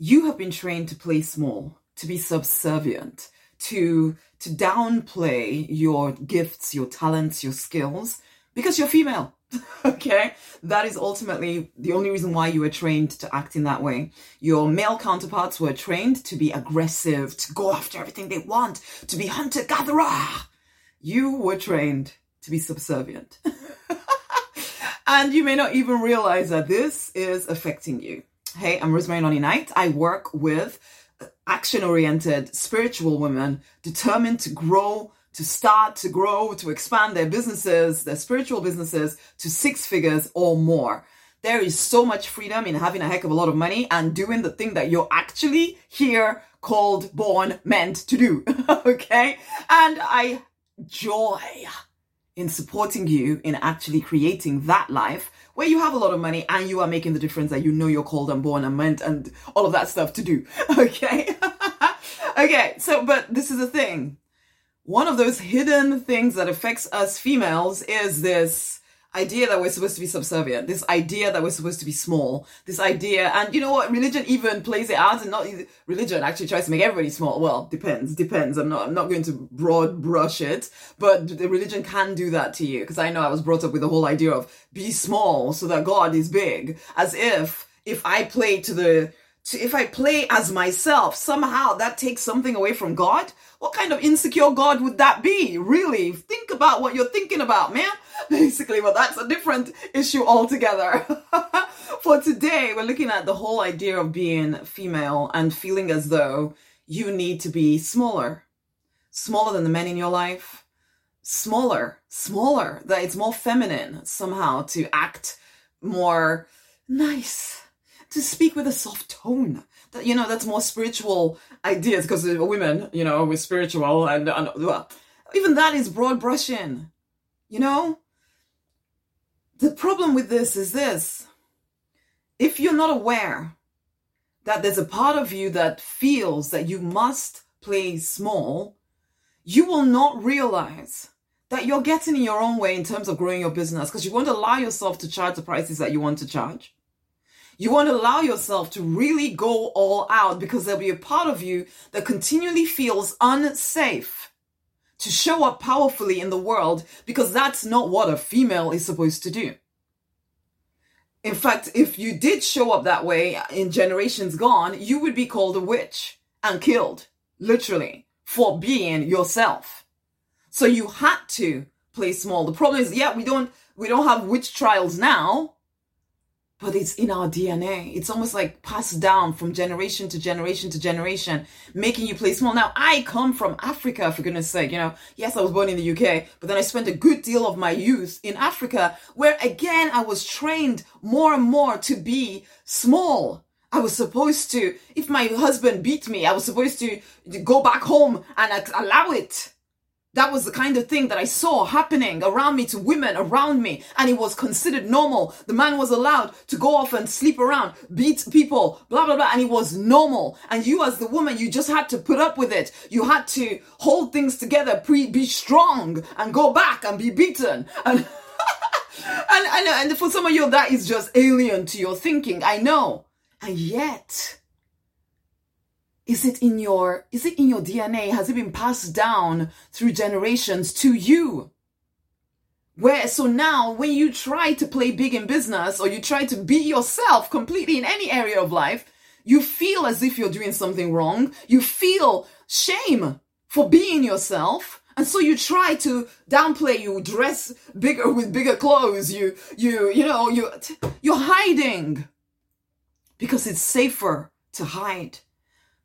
you have been trained to play small, to be subservient, to to downplay your gifts, your talents, your skills because you're female. okay? That is ultimately the only reason why you were trained to act in that way. Your male counterparts were trained to be aggressive, to go after everything they want, to be hunter gatherer. You were trained to be subservient. and you may not even realize that this is affecting you. Hey, I'm Rosemary Nonny Knight. I work with action oriented spiritual women determined to grow to start, to grow, to expand their businesses, their spiritual businesses to six figures or more. There is so much freedom in having a heck of a lot of money and doing the thing that you're actually here called, born, meant to do. okay? And I joy in supporting you in actually creating that life where you have a lot of money and you are making the difference that you know you're called and born and meant and all of that stuff to do. Okay? okay, so, but this is the thing one of those hidden things that affects us females is this idea that we're supposed to be subservient, this idea that we're supposed to be small, this idea, and you know what, religion even plays it out, and not religion actually tries to make everybody small. Well, depends, depends. I'm not, I'm not going to broad brush it, but the religion can do that to you because I know I was brought up with the whole idea of be small so that God is big, as if if I play to the to, if I play as myself, somehow that takes something away from God. What kind of insecure God would that be? Really? Think about what you're thinking about, man. Basically, well, that's a different issue altogether. For today, we're looking at the whole idea of being female and feeling as though you need to be smaller, smaller than the men in your life, smaller, smaller, that it's more feminine somehow to act more nice, to speak with a soft tone, that you know that's more spiritual ideas because women you know we're spiritual and, and well, even that is broad brushing you know? The problem with this is this. If you're not aware that there's a part of you that feels that you must play small you will not realize that you're getting in your own way in terms of growing your business because you won't allow yourself to charge the prices that you want to charge you want to allow yourself to really go all out because there'll be a part of you that continually feels unsafe to show up powerfully in the world because that's not what a female is supposed to do. In fact, if you did show up that way in generations gone, you would be called a witch and killed, literally, for being yourself. So you had to play small. The problem is, yeah, we don't we don't have witch trials now, but it's in our DNA. It's almost like passed down from generation to generation to generation, making you play small. Now, I come from Africa, for goodness sake. You know, yes, I was born in the UK, but then I spent a good deal of my youth in Africa, where again, I was trained more and more to be small. I was supposed to, if my husband beat me, I was supposed to go back home and uh, allow it. That was the kind of thing that I saw happening around me to women around me, and it was considered normal. The man was allowed to go off and sleep around, beat people, blah, blah, blah, and it was normal. And you, as the woman, you just had to put up with it. You had to hold things together, pre- be strong, and go back and be beaten. And, and, and, and for some of you, that is just alien to your thinking. I know. And yet, is it in your is it in your DNA? Has it been passed down through generations to you? Where so now when you try to play big in business or you try to be yourself completely in any area of life, you feel as if you're doing something wrong. You feel shame for being yourself. And so you try to downplay, you dress bigger with bigger clothes, you, you, you know, you, you're hiding because it's safer to hide.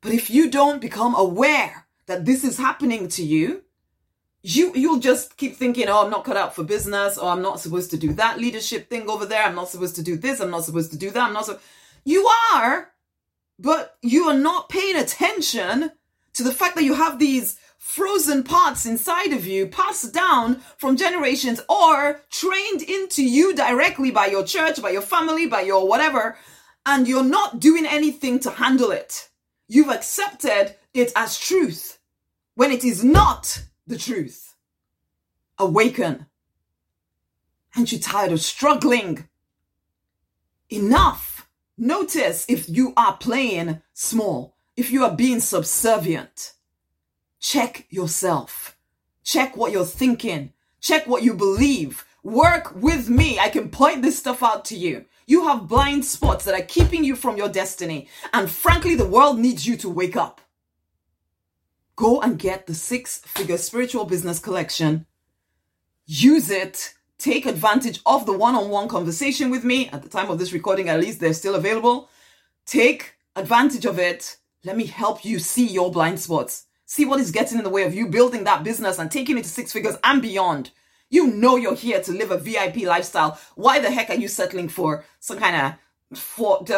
But if you don't become aware that this is happening to you, you you'll just keep thinking, oh, I'm not cut out for business, or I'm not supposed to do that leadership thing over there. I'm not supposed to do this. I'm not supposed to do that. I'm not so. You are, but you are not paying attention to the fact that you have these frozen parts inside of you passed down from generations or trained into you directly by your church, by your family, by your whatever, and you're not doing anything to handle it. You've accepted it as truth when it is not the truth. Awaken. Aren't you're tired of struggling. Enough. Notice if you are playing small, if you are being subservient. Check yourself. Check what you're thinking. Check what you believe. Work with me. I can point this stuff out to you. You have blind spots that are keeping you from your destiny. And frankly, the world needs you to wake up. Go and get the six figure spiritual business collection. Use it. Take advantage of the one on one conversation with me. At the time of this recording, at least they're still available. Take advantage of it. Let me help you see your blind spots. See what is getting in the way of you building that business and taking it to six figures and beyond. You know you're here to live a VIP lifestyle. Why the heck are you settling for some kind of for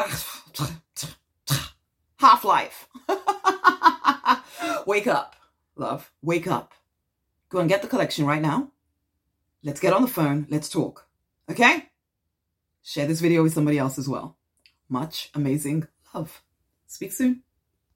half life? Wake up, love. Wake up. Go and get the collection right now. Let's get on the phone. Let's talk. Okay? Share this video with somebody else as well. Much amazing love. Speak soon.